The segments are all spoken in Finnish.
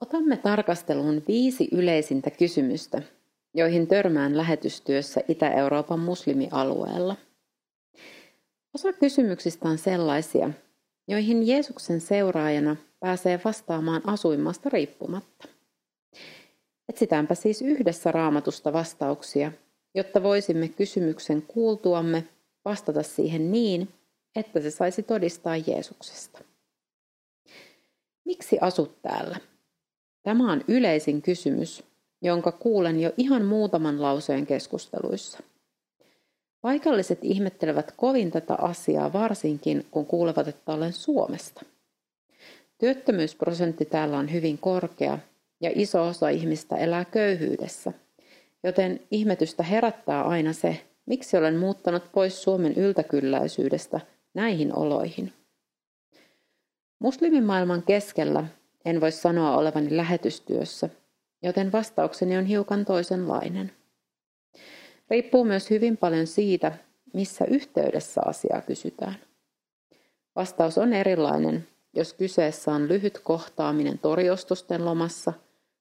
Otamme tarkasteluun viisi yleisintä kysymystä, joihin törmään lähetystyössä Itä-Euroopan muslimialueella. Osa kysymyksistä on sellaisia, joihin Jeesuksen seuraajana pääsee vastaamaan asuimmasta riippumatta. Etsitäänpä siis yhdessä raamatusta vastauksia, jotta voisimme kysymyksen kuultuamme vastata siihen niin, että se saisi todistaa Jeesuksesta. Miksi asut täällä? Tämä on yleisin kysymys, jonka kuulen jo ihan muutaman lauseen keskusteluissa. Paikalliset ihmettelevät kovin tätä asiaa varsinkin, kun kuulevat, että olen Suomesta. Työttömyysprosentti täällä on hyvin korkea ja iso osa ihmistä elää köyhyydessä, joten ihmetystä herättää aina se, miksi olen muuttanut pois Suomen yltäkylläisyydestä näihin oloihin. Muslimimaailman keskellä en voi sanoa olevani lähetystyössä, joten vastaukseni on hiukan toisenlainen. Riippuu myös hyvin paljon siitä, missä yhteydessä asiaa kysytään. Vastaus on erilainen, jos kyseessä on lyhyt kohtaaminen toriostusten lomassa,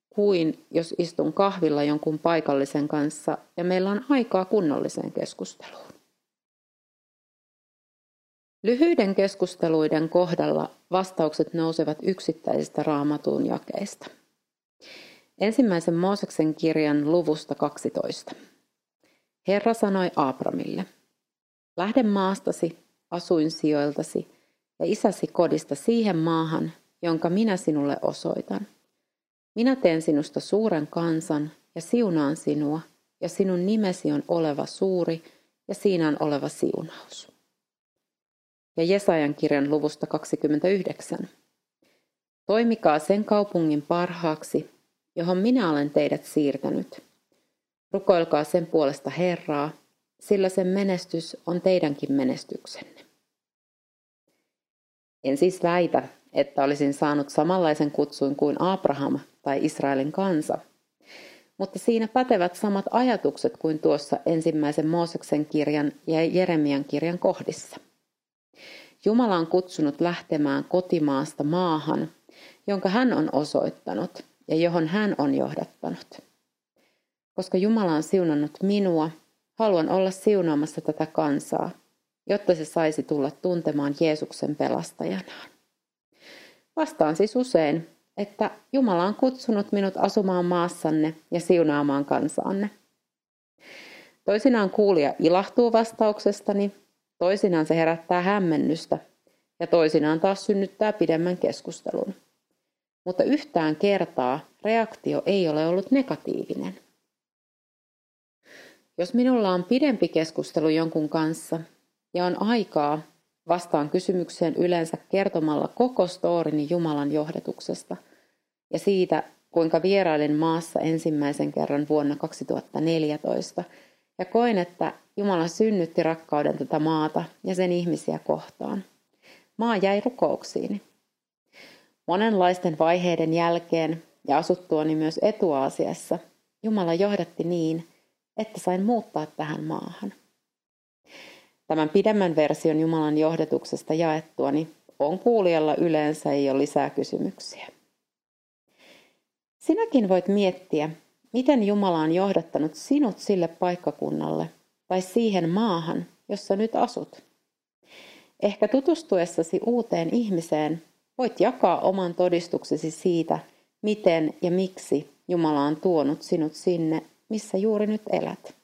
kuin jos istun kahvilla jonkun paikallisen kanssa ja meillä on aikaa kunnolliseen keskusteluun. Lyhyiden keskusteluiden kohdalla vastaukset nousevat yksittäisistä raamatun jakeista. Ensimmäisen Mooseksen kirjan luvusta 12. Herra sanoi Abramille, lähde maastasi, asuinsijoiltasi ja isäsi kodista siihen maahan, jonka minä sinulle osoitan. Minä teen sinusta suuren kansan ja siunaan sinua, ja sinun nimesi on oleva suuri, ja siinä on oleva siunaus ja Jesajan kirjan luvusta 29. Toimikaa sen kaupungin parhaaksi, johon minä olen teidät siirtänyt. Rukoilkaa sen puolesta Herraa, sillä sen menestys on teidänkin menestyksenne. En siis väitä, että olisin saanut samanlaisen kutsuin kuin Abraham tai Israelin kansa, mutta siinä pätevät samat ajatukset kuin tuossa ensimmäisen Mooseksen kirjan ja Jeremian kirjan kohdissa. Jumala on kutsunut lähtemään kotimaasta maahan, jonka hän on osoittanut ja johon hän on johdattanut. Koska Jumala on siunannut minua, haluan olla siunaamassa tätä kansaa, jotta se saisi tulla tuntemaan Jeesuksen pelastajanaan. Vastaan siis usein, että Jumala on kutsunut minut asumaan maassanne ja siunaamaan kansaanne. Toisinaan kuulija ilahtuu vastauksestani Toisinaan se herättää hämmennystä ja toisinaan taas synnyttää pidemmän keskustelun. Mutta yhtään kertaa reaktio ei ole ollut negatiivinen. Jos minulla on pidempi keskustelu jonkun kanssa ja on aikaa, vastaan kysymykseen yleensä kertomalla koko storini Jumalan johdatuksesta ja siitä, kuinka vierailin maassa ensimmäisen kerran vuonna 2014 ja koin, että Jumala synnytti rakkauden tätä maata ja sen ihmisiä kohtaan. Maa jäi rukouksiini. Monenlaisten vaiheiden jälkeen ja asuttuani myös etuasiassa, Jumala johdatti niin, että sain muuttaa tähän maahan. Tämän pidemmän version Jumalan johdatuksesta jaettuani on kuulijalla yleensä ole lisää kysymyksiä. Sinäkin voit miettiä, miten Jumala on johdattanut sinut sille paikkakunnalle tai siihen maahan, jossa nyt asut. Ehkä tutustuessasi uuteen ihmiseen voit jakaa oman todistuksesi siitä, miten ja miksi Jumala on tuonut sinut sinne, missä juuri nyt elät.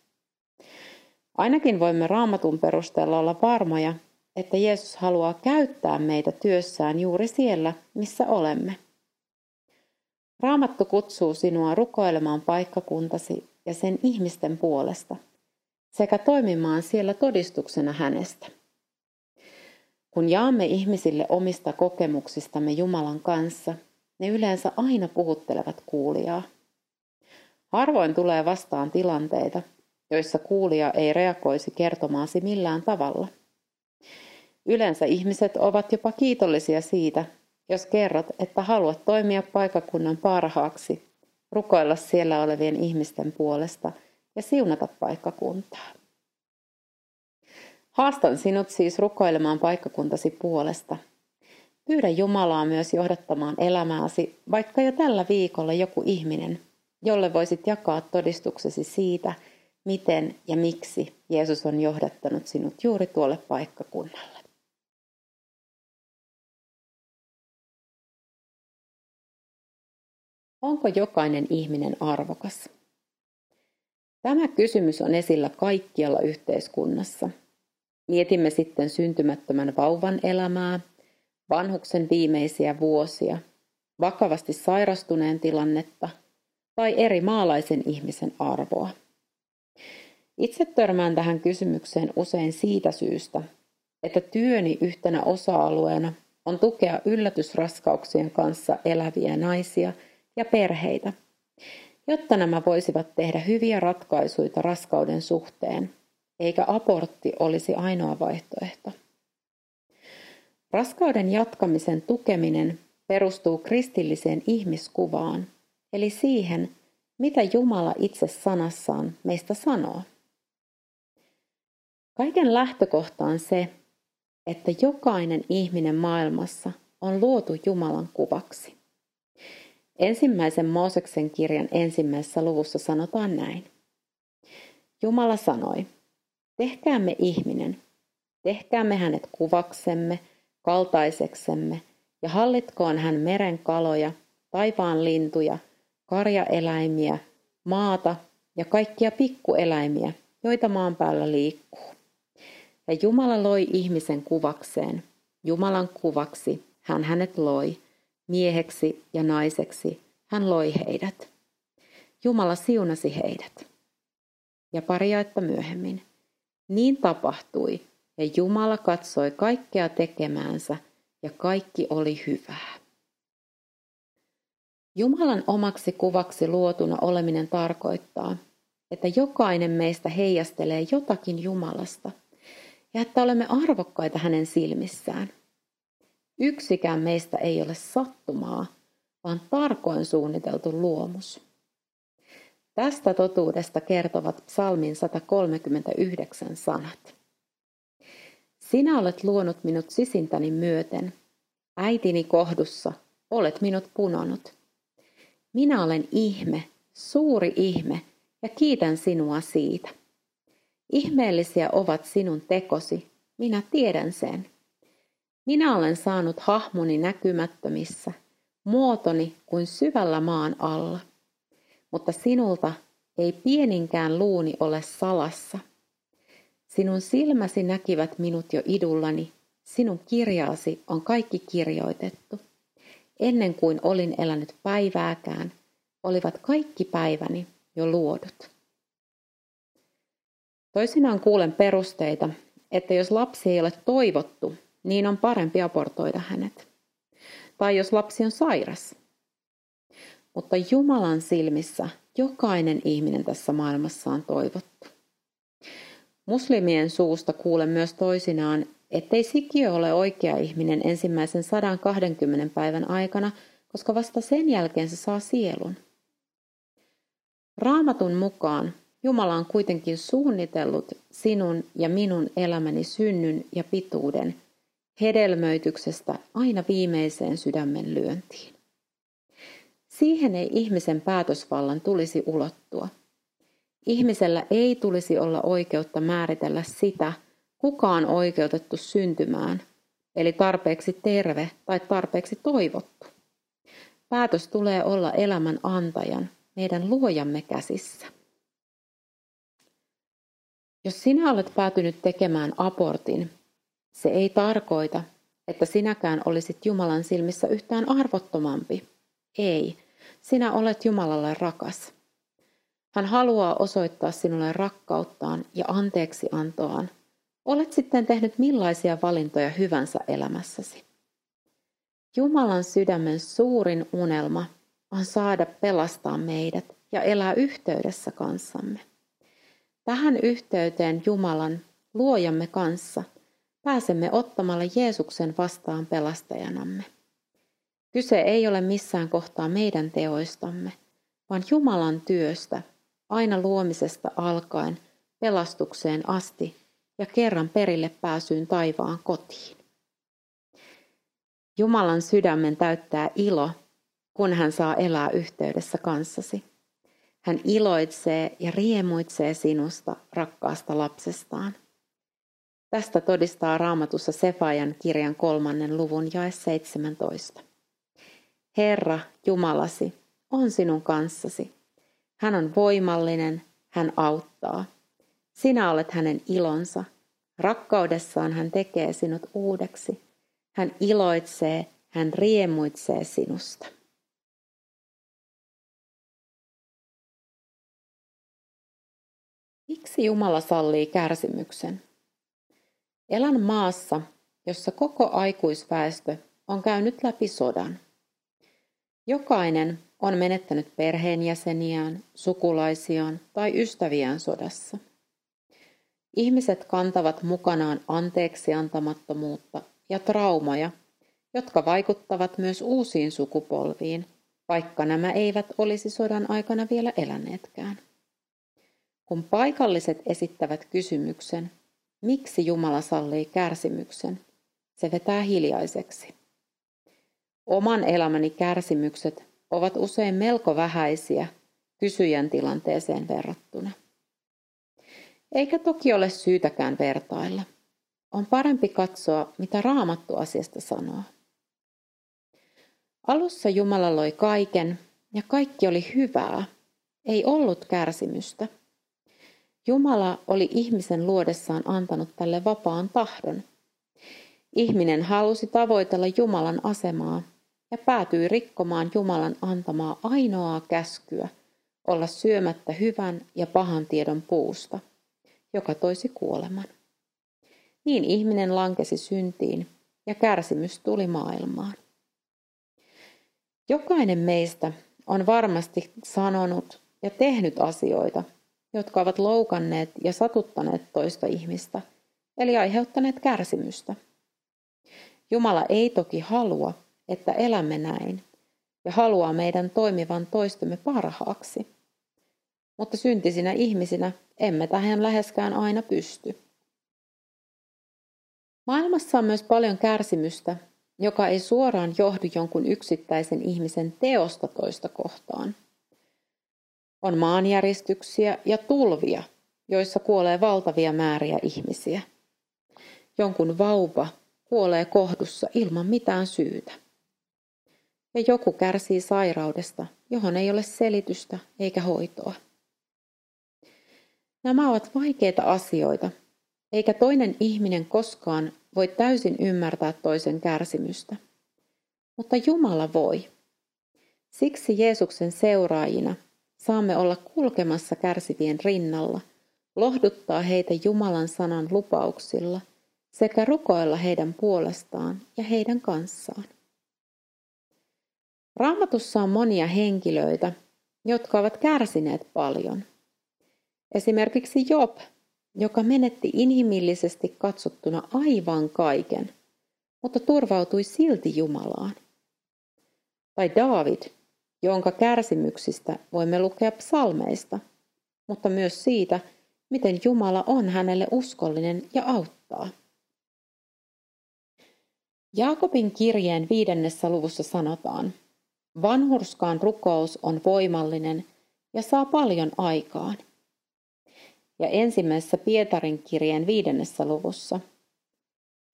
Ainakin voimme raamatun perusteella olla varmoja, että Jeesus haluaa käyttää meitä työssään juuri siellä, missä olemme. Raamattu kutsuu sinua rukoilemaan paikkakuntasi ja sen ihmisten puolesta sekä toimimaan siellä todistuksena hänestä. Kun jaamme ihmisille omista kokemuksistamme Jumalan kanssa, ne yleensä aina puhuttelevat kuulijaa. Harvoin tulee vastaan tilanteita, joissa kuulija ei reagoisi kertomaasi millään tavalla. Yleensä ihmiset ovat jopa kiitollisia siitä, jos kerrot, että haluat toimia paikakunnan parhaaksi, rukoilla siellä olevien ihmisten puolesta ja siunata paikkakuntaa. Haastan sinut siis rukoilemaan paikkakuntasi puolesta. Pyydä Jumalaa myös johdattamaan elämääsi, vaikka jo tällä viikolla joku ihminen, jolle voisit jakaa todistuksesi siitä, miten ja miksi Jeesus on johdattanut sinut juuri tuolle paikkakunnalle. Onko jokainen ihminen arvokas? Tämä kysymys on esillä kaikkialla yhteiskunnassa. Mietimme sitten syntymättömän vauvan elämää, vanhuksen viimeisiä vuosia, vakavasti sairastuneen tilannetta tai eri maalaisen ihmisen arvoa. Itse törmään tähän kysymykseen usein siitä syystä, että työni yhtenä osa-alueena on tukea yllätysraskauksien kanssa eläviä naisia ja perheitä, jotta nämä voisivat tehdä hyviä ratkaisuja raskauden suhteen, eikä abortti olisi ainoa vaihtoehto. Raskauden jatkamisen tukeminen perustuu kristilliseen ihmiskuvaan, eli siihen, mitä Jumala itse sanassaan meistä sanoo. Kaiken lähtökohta on se, että jokainen ihminen maailmassa on luotu Jumalan kuvaksi. Ensimmäisen Mooseksen kirjan ensimmäisessä luvussa sanotaan näin. Jumala sanoi, tehkäämme ihminen, tehkäämme hänet kuvaksemme, kaltaiseksemme, ja hallitkoon hän meren kaloja, taivaan lintuja, karjaeläimiä, maata ja kaikkia pikkueläimiä, joita maan päällä liikkuu. Ja Jumala loi ihmisen kuvakseen. Jumalan kuvaksi hän hänet loi, mieheksi ja naiseksi hän loi heidät. Jumala siunasi heidät. Ja pari että myöhemmin. Niin tapahtui, ja Jumala katsoi kaikkea tekemäänsä, ja kaikki oli hyvää. Jumalan omaksi kuvaksi luotuna oleminen tarkoittaa, että jokainen meistä heijastelee jotakin Jumalasta ja että olemme arvokkaita hänen silmissään. Yksikään meistä ei ole sattumaa, vaan tarkoin suunniteltu luomus. Tästä totuudesta kertovat psalmin 139 sanat. Sinä olet luonut minut sisintäni myöten. Äitini kohdussa olet minut punonut. Minä olen ihme, suuri ihme, ja kiitän sinua siitä. Ihmeellisiä ovat sinun tekosi, minä tiedän sen. Minä olen saanut hahmoni näkymättömissä, muotoni kuin syvällä maan alla. Mutta sinulta ei pieninkään luuni ole salassa. Sinun silmäsi näkivät minut jo idullani, sinun kirjaasi on kaikki kirjoitettu. Ennen kuin olin elänyt päivääkään, olivat kaikki päiväni jo luodut. Toisinaan kuulen perusteita, että jos lapsi ei ole toivottu, niin on parempi abortoida hänet. Tai jos lapsi on sairas. Mutta Jumalan silmissä jokainen ihminen tässä maailmassa on toivottu. Muslimien suusta kuulen myös toisinaan, ettei sikiö ole oikea ihminen ensimmäisen 120 päivän aikana, koska vasta sen jälkeen se saa sielun. Raamatun mukaan Jumala on kuitenkin suunnitellut sinun ja minun elämäni synnyn ja pituuden hedelmöityksestä aina viimeiseen sydämen lyöntiin. Siihen ei ihmisen päätösvallan tulisi ulottua. Ihmisellä ei tulisi olla oikeutta määritellä sitä, kuka on oikeutettu syntymään, eli tarpeeksi terve tai tarpeeksi toivottu. Päätös tulee olla elämän antajan, meidän luojamme käsissä. Jos sinä olet päätynyt tekemään abortin, se ei tarkoita, että sinäkään olisit Jumalan silmissä yhtään arvottomampi. Ei, sinä olet Jumalalle rakas. Hän haluaa osoittaa sinulle rakkauttaan ja anteeksi antoaan. Olet sitten tehnyt millaisia valintoja hyvänsä elämässäsi. Jumalan sydämen suurin unelma on saada pelastaa meidät ja elää yhteydessä kanssamme. Tähän yhteyteen Jumalan, luojamme kanssa, pääsemme ottamalla Jeesuksen vastaan pelastajanamme. Kyse ei ole missään kohtaa meidän teoistamme, vaan Jumalan työstä, aina luomisesta alkaen, pelastukseen asti ja kerran perille pääsyyn taivaan kotiin. Jumalan sydämen täyttää ilo, kun hän saa elää yhteydessä kanssasi. Hän iloitsee ja riemuitsee sinusta, rakkaasta lapsestaan. Tästä todistaa raamatussa Sefajan kirjan kolmannen luvun jae 17. Herra, Jumalasi, on sinun kanssasi. Hän on voimallinen, hän auttaa. Sinä olet hänen ilonsa. Rakkaudessaan hän tekee sinut uudeksi. Hän iloitsee, hän riemuitsee sinusta. Miksi Jumala sallii kärsimyksen? Elän maassa, jossa koko aikuisväestö on käynyt läpi sodan. Jokainen on menettänyt perheenjäseniään, sukulaisiaan tai ystäviään sodassa. Ihmiset kantavat mukanaan anteeksiantamattomuutta ja traumaja, jotka vaikuttavat myös uusiin sukupolviin, vaikka nämä eivät olisi sodan aikana vielä eläneetkään. Kun paikalliset esittävät kysymyksen, miksi Jumala sallii kärsimyksen, se vetää hiljaiseksi. Oman elämäni kärsimykset ovat usein melko vähäisiä kysyjän tilanteeseen verrattuna. Eikä toki ole syytäkään vertailla. On parempi katsoa, mitä raamattu asiasta sanoo. Alussa Jumala loi kaiken ja kaikki oli hyvää. Ei ollut kärsimystä. Jumala oli ihmisen luodessaan antanut tälle vapaan tahdon. Ihminen halusi tavoitella Jumalan asemaa ja päätyi rikkomaan Jumalan antamaa ainoaa käskyä olla syömättä hyvän ja pahan tiedon puusta, joka toisi kuoleman. Niin ihminen lankesi syntiin ja kärsimys tuli maailmaan. Jokainen meistä on varmasti sanonut ja tehnyt asioita, jotka ovat loukanneet ja satuttaneet toista ihmistä, eli aiheuttaneet kärsimystä. Jumala ei toki halua, että elämme näin ja haluaa meidän toimivan toistemme parhaaksi. Mutta syntisinä ihmisinä emme tähän läheskään aina pysty. Maailmassa on myös paljon kärsimystä, joka ei suoraan johdu jonkun yksittäisen ihmisen teosta toista kohtaan. On maanjäristyksiä ja tulvia, joissa kuolee valtavia määriä ihmisiä. Jonkun vauva kuolee kohdussa ilman mitään syytä ja joku kärsii sairaudesta, johon ei ole selitystä eikä hoitoa. Nämä ovat vaikeita asioita, eikä toinen ihminen koskaan voi täysin ymmärtää toisen kärsimystä. Mutta Jumala voi. Siksi Jeesuksen seuraajina saamme olla kulkemassa kärsivien rinnalla, lohduttaa heitä Jumalan sanan lupauksilla sekä rukoilla heidän puolestaan ja heidän kanssaan. Raamatussa on monia henkilöitä, jotka ovat kärsineet paljon. Esimerkiksi Job, joka menetti inhimillisesti katsottuna aivan kaiken, mutta turvautui silti Jumalaan. Tai David, jonka kärsimyksistä voimme lukea psalmeista, mutta myös siitä, miten Jumala on hänelle uskollinen ja auttaa. Jaakobin kirjeen viidennessä luvussa sanotaan, Vanhurskaan rukous on voimallinen ja saa paljon aikaan. Ja ensimmäisessä Pietarin kirjeen viidennessä luvussa.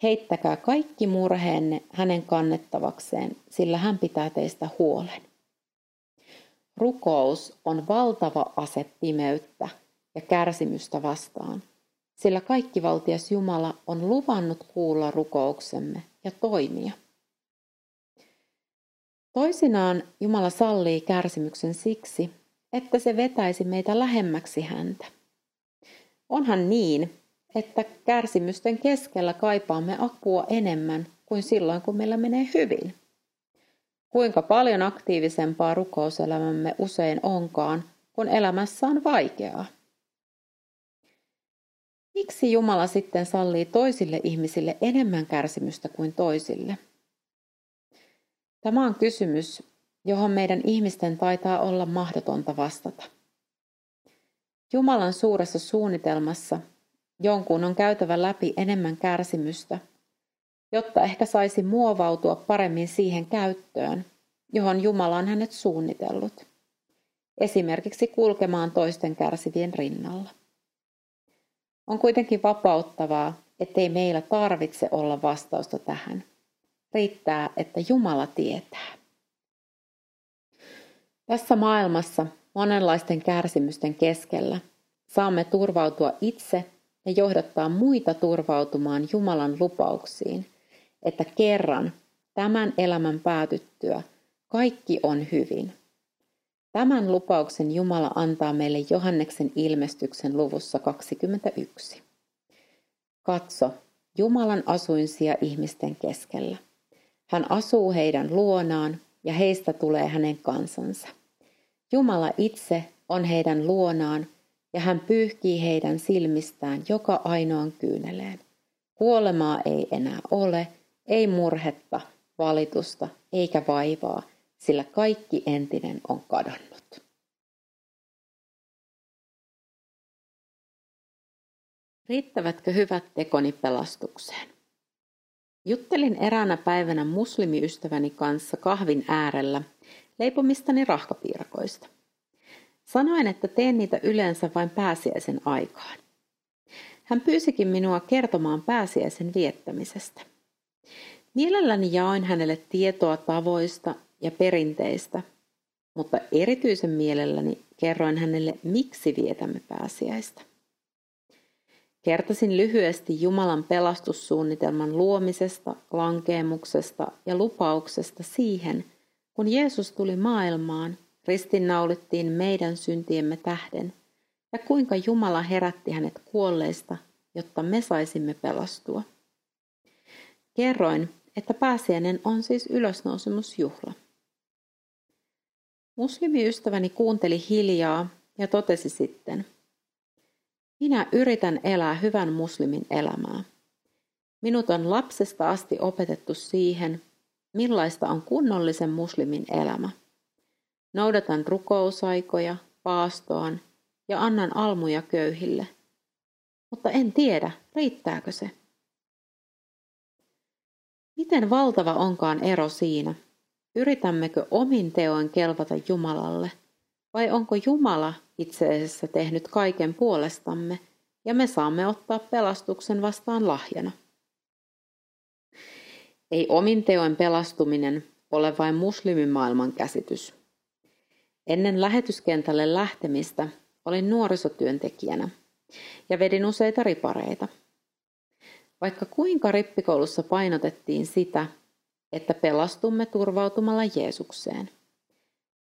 Heittäkää kaikki murheenne hänen kannettavakseen, sillä hän pitää teistä huolen. Rukous on valtava ase pimeyttä ja kärsimystä vastaan, sillä kaikkivaltias Jumala on luvannut kuulla rukouksemme ja toimia. Toisinaan Jumala sallii kärsimyksen siksi, että se vetäisi meitä lähemmäksi häntä. Onhan niin, että kärsimysten keskellä kaipaamme apua enemmän kuin silloin, kun meillä menee hyvin. Kuinka paljon aktiivisempaa rukouselämämme usein onkaan, kun elämässä on vaikeaa. Miksi Jumala sitten sallii toisille ihmisille enemmän kärsimystä kuin toisille? Tämä on kysymys, johon meidän ihmisten taitaa olla mahdotonta vastata. Jumalan suuressa suunnitelmassa jonkun on käytävä läpi enemmän kärsimystä, jotta ehkä saisi muovautua paremmin siihen käyttöön, johon Jumala on hänet suunnitellut. Esimerkiksi kulkemaan toisten kärsivien rinnalla. On kuitenkin vapauttavaa, ettei meillä tarvitse olla vastausta tähän. Riittää, että Jumala tietää. Tässä maailmassa monenlaisten kärsimysten keskellä saamme turvautua itse ja johdattaa muita turvautumaan Jumalan lupauksiin, että kerran tämän elämän päätyttyä kaikki on hyvin. Tämän lupauksen Jumala antaa meille Johanneksen ilmestyksen luvussa 21. Katso, Jumalan asuinsia ihmisten keskellä. Hän asuu heidän luonaan ja heistä tulee hänen kansansa. Jumala itse on heidän luonaan ja hän pyyhkii heidän silmistään joka ainoan kyyneleen. Kuolemaa ei enää ole, ei murhetta, valitusta eikä vaivaa, sillä kaikki entinen on kadonnut. Riittävätkö hyvät tekoni pelastukseen? Juttelin eräänä päivänä muslimiystäväni kanssa kahvin äärellä leipomistani rahkapiirakoista. Sanoin, että teen niitä yleensä vain pääsiäisen aikaan. Hän pyysikin minua kertomaan pääsiäisen viettämisestä. Mielelläni jaoin hänelle tietoa tavoista ja perinteistä, mutta erityisen mielelläni kerroin hänelle, miksi vietämme pääsiäistä. Kertoisin lyhyesti Jumalan pelastussuunnitelman luomisesta, lankeemuksesta ja lupauksesta siihen, kun Jeesus tuli maailmaan, ristinnaulittiin meidän syntiemme tähden ja kuinka Jumala herätti hänet kuolleista, jotta me saisimme pelastua. Kerroin, että pääsiäinen on siis ylösnousemusjuhla. Muslimiystäväni kuunteli hiljaa ja totesi sitten – minä yritän elää hyvän muslimin elämää. Minut on lapsesta asti opetettu siihen, millaista on kunnollisen muslimin elämä. Noudatan rukousaikoja, paastoan ja annan almuja köyhille. Mutta en tiedä, riittääkö se. Miten valtava onkaan ero siinä, yritämmekö omin teoin kelvata Jumalalle – vai onko Jumala itse asiassa tehnyt kaiken puolestamme ja me saamme ottaa pelastuksen vastaan lahjana? Ei omin teoin pelastuminen ole vain muslimimaailman käsitys. Ennen lähetyskentälle lähtemistä olin nuorisotyöntekijänä ja vedin useita ripareita. Vaikka kuinka rippikoulussa painotettiin sitä, että pelastumme turvautumalla Jeesukseen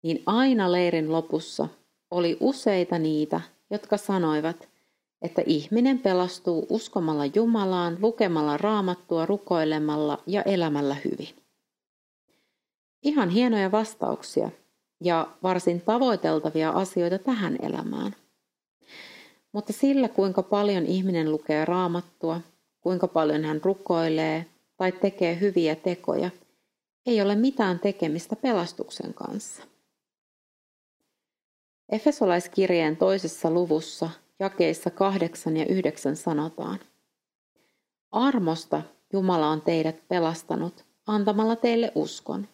niin aina leirin lopussa oli useita niitä, jotka sanoivat, että ihminen pelastuu uskomalla Jumalaan, lukemalla raamattua, rukoilemalla ja elämällä hyvin. Ihan hienoja vastauksia ja varsin tavoiteltavia asioita tähän elämään. Mutta sillä, kuinka paljon ihminen lukee raamattua, kuinka paljon hän rukoilee tai tekee hyviä tekoja, ei ole mitään tekemistä pelastuksen kanssa. Efesolaiskirjeen toisessa luvussa jakeissa kahdeksan ja yhdeksän sanotaan. Armosta Jumala on teidät pelastanut antamalla teille uskon.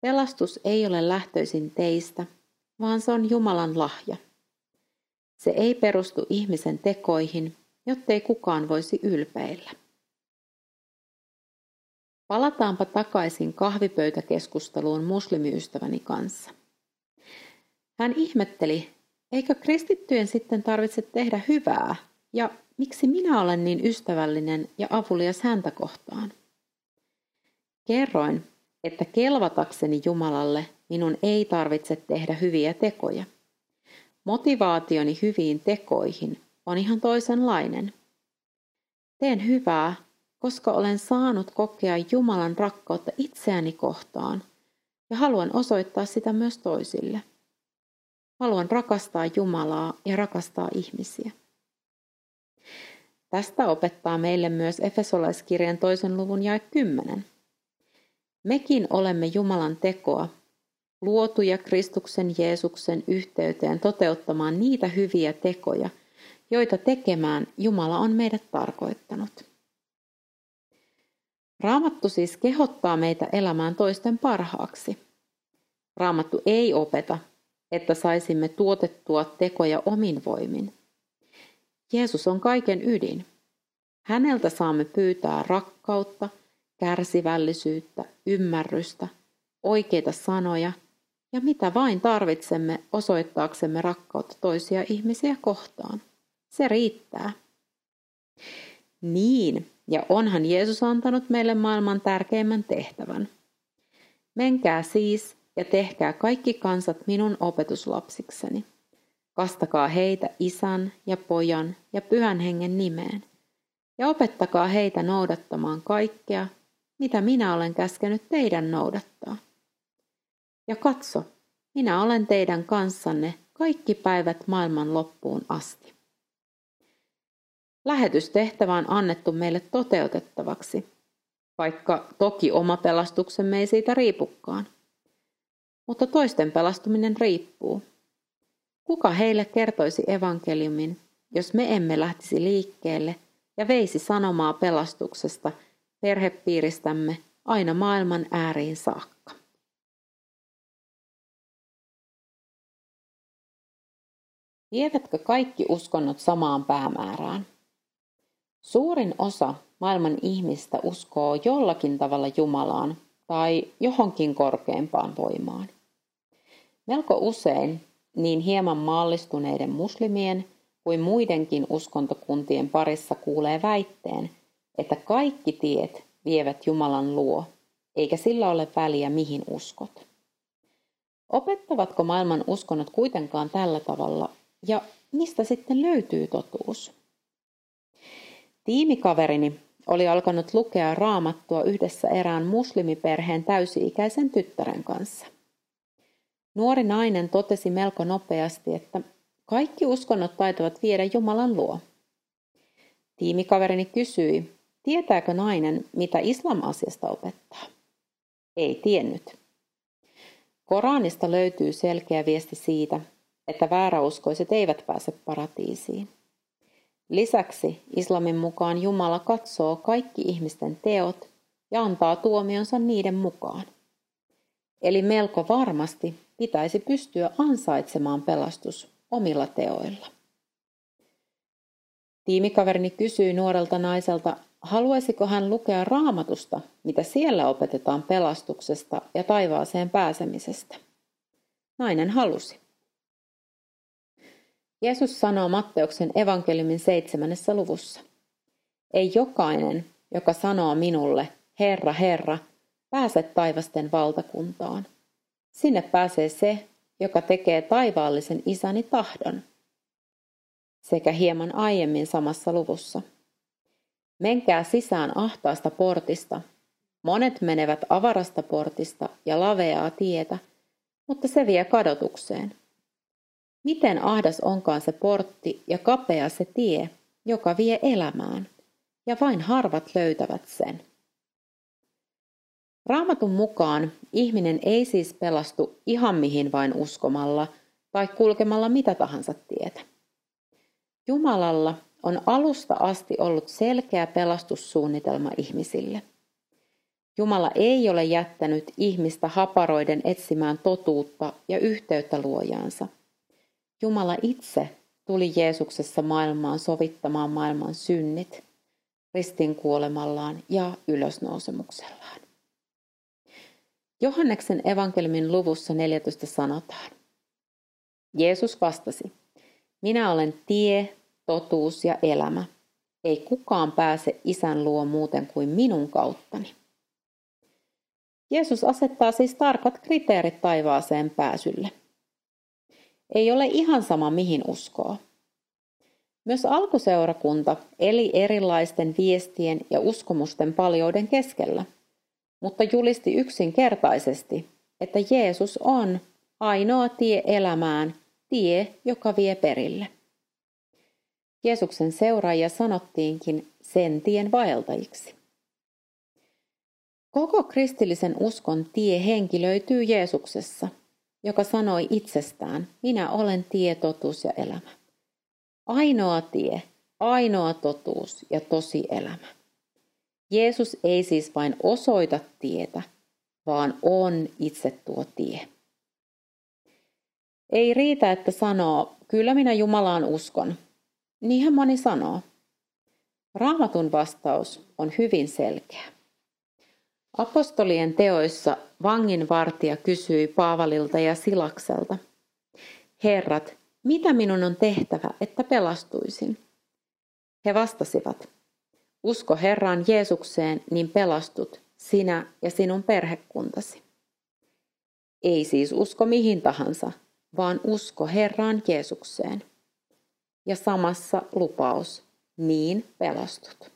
Pelastus ei ole lähtöisin teistä, vaan se on Jumalan lahja. Se ei perustu ihmisen tekoihin, jottei kukaan voisi ylpeillä. Palataanpa takaisin kahvipöytäkeskusteluun muslimiystäväni kanssa. Hän ihmetteli, eikö kristittyjen sitten tarvitse tehdä hyvää, ja miksi minä olen niin ystävällinen ja avulias häntä kohtaan? Kerroin, että kelvatakseni Jumalalle minun ei tarvitse tehdä hyviä tekoja. Motivaationi hyviin tekoihin on ihan toisenlainen. Teen hyvää, koska olen saanut kokea Jumalan rakkautta itseäni kohtaan ja haluan osoittaa sitä myös toisille. Haluan rakastaa Jumalaa ja rakastaa ihmisiä. Tästä opettaa meille myös Efesolaiskirjan toisen luvun jae 10. Mekin olemme Jumalan tekoa, luotuja Kristuksen Jeesuksen yhteyteen toteuttamaan niitä hyviä tekoja, joita tekemään Jumala on meidät tarkoittanut. Raamattu siis kehottaa meitä elämään toisten parhaaksi. Raamattu ei opeta, että saisimme tuotettua tekoja omin voimin. Jeesus on kaiken ydin. Häneltä saamme pyytää rakkautta, kärsivällisyyttä, ymmärrystä, oikeita sanoja ja mitä vain tarvitsemme osoittaaksemme rakkautta toisia ihmisiä kohtaan. Se riittää. Niin, ja onhan Jeesus antanut meille maailman tärkeimmän tehtävän. Menkää siis ja tehkää kaikki kansat minun opetuslapsikseni. Kastakaa heitä isän ja pojan ja pyhän hengen nimeen. Ja opettakaa heitä noudattamaan kaikkea, mitä minä olen käskenyt teidän noudattaa. Ja katso, minä olen teidän kanssanne kaikki päivät maailman loppuun asti. Lähetystehtävä on annettu meille toteutettavaksi, vaikka toki oma pelastuksemme ei siitä riipukaan. Mutta toisten pelastuminen riippuu. Kuka heille kertoisi evankeliumin, jos me emme lähtisi liikkeelle ja veisi sanomaa pelastuksesta perhepiiristämme aina maailman ääriin saakka? Vievätkö kaikki uskonnot samaan päämäärään? Suurin osa maailman ihmistä uskoo jollakin tavalla Jumalaan tai johonkin korkeampaan voimaan. Melko usein niin hieman maallistuneiden muslimien kuin muidenkin uskontokuntien parissa kuulee väitteen, että kaikki tiet vievät Jumalan luo, eikä sillä ole väliä mihin uskot. Opettavatko maailman uskonnot kuitenkaan tällä tavalla ja mistä sitten löytyy totuus? Tiimikaverini oli alkanut lukea raamattua yhdessä erään muslimiperheen täysi-ikäisen tyttären kanssa. Nuori nainen totesi melko nopeasti, että kaikki uskonnot taitavat viedä Jumalan luo. Tiimikaverini kysyi, tietääkö nainen, mitä islam asiasta opettaa. Ei tiennyt. Koranista löytyy selkeä viesti siitä, että vääräuskoiset eivät pääse paratiisiin. Lisäksi islamin mukaan Jumala katsoo kaikki ihmisten teot ja antaa tuomionsa niiden mukaan. Eli melko varmasti pitäisi pystyä ansaitsemaan pelastus omilla teoilla. Tiimikaverini kysyi nuorelta naiselta, haluaisiko hän lukea raamatusta, mitä siellä opetetaan pelastuksesta ja taivaaseen pääsemisestä. Nainen halusi. Jeesus sanoo Matteuksen evankeliumin seitsemännessä luvussa. Ei jokainen, joka sanoo minulle, Herra, Herra, pääse taivasten valtakuntaan. Sinne pääsee se, joka tekee taivaallisen isäni tahdon. Sekä hieman aiemmin samassa luvussa. Menkää sisään ahtaasta portista. Monet menevät avarasta portista ja laveaa tietä, mutta se vie kadotukseen. Miten ahdas onkaan se portti ja kapea se tie, joka vie elämään, ja vain harvat löytävät sen. Raamatun mukaan ihminen ei siis pelastu ihan mihin vain uskomalla tai kulkemalla mitä tahansa tietä. Jumalalla on alusta asti ollut selkeä pelastussuunnitelma ihmisille. Jumala ei ole jättänyt ihmistä haparoiden etsimään totuutta ja yhteyttä luojaansa – Jumala itse tuli Jeesuksessa maailmaan sovittamaan maailman synnit ristin kuolemallaan ja ylösnousemuksellaan. Johanneksen evankelmin luvussa 14 sanotaan. Jeesus vastasi, minä olen tie, totuus ja elämä. Ei kukaan pääse isän luo muuten kuin minun kauttani. Jeesus asettaa siis tarkat kriteerit taivaaseen pääsylle – ei ole ihan sama mihin uskoo. Myös alkuseurakunta eli erilaisten viestien ja uskomusten paljouden keskellä, mutta julisti yksinkertaisesti, että Jeesus on ainoa tie elämään, tie, joka vie perille. Jeesuksen seuraajia sanottiinkin sen tien vaeltajiksi. Koko kristillisen uskon tie henki löytyy Jeesuksessa – joka sanoi itsestään, minä olen tie, totuus ja elämä. Ainoa tie, ainoa totuus ja tosi elämä. Jeesus ei siis vain osoita tietä, vaan on itse tuo tie. Ei riitä, että sanoo, kyllä minä Jumalaan uskon. Niinhän moni sanoo. Raamatun vastaus on hyvin selkeä. Apostolien teoissa vanginvartija kysyi Paavalilta ja Silakselta, Herrat, mitä minun on tehtävä, että pelastuisin? He vastasivat, usko Herraan Jeesukseen, niin pelastut, sinä ja sinun perhekuntasi. Ei siis usko mihin tahansa, vaan usko Herraan Jeesukseen. Ja samassa lupaus, niin pelastut.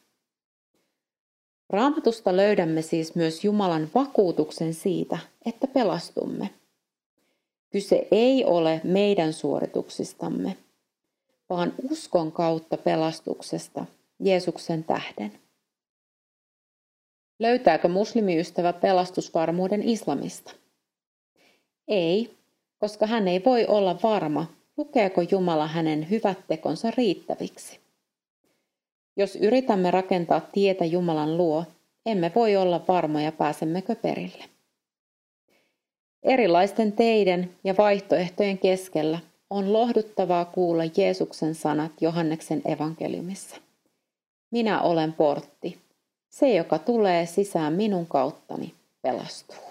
Raamatusta löydämme siis myös Jumalan vakuutuksen siitä, että pelastumme. Kyse ei ole meidän suorituksistamme, vaan uskon kautta pelastuksesta Jeesuksen tähden. Löytääkö muslimiystävä pelastusvarmuuden islamista? Ei, koska hän ei voi olla varma, lukeeko Jumala hänen hyvät tekonsa riittäviksi. Jos yritämme rakentaa tietä Jumalan luo, emme voi olla varmoja pääsemmekö perille. Erilaisten teiden ja vaihtoehtojen keskellä on lohduttavaa kuulla Jeesuksen sanat Johanneksen evankeliumissa. Minä olen portti. Se, joka tulee sisään minun kauttani, pelastuu.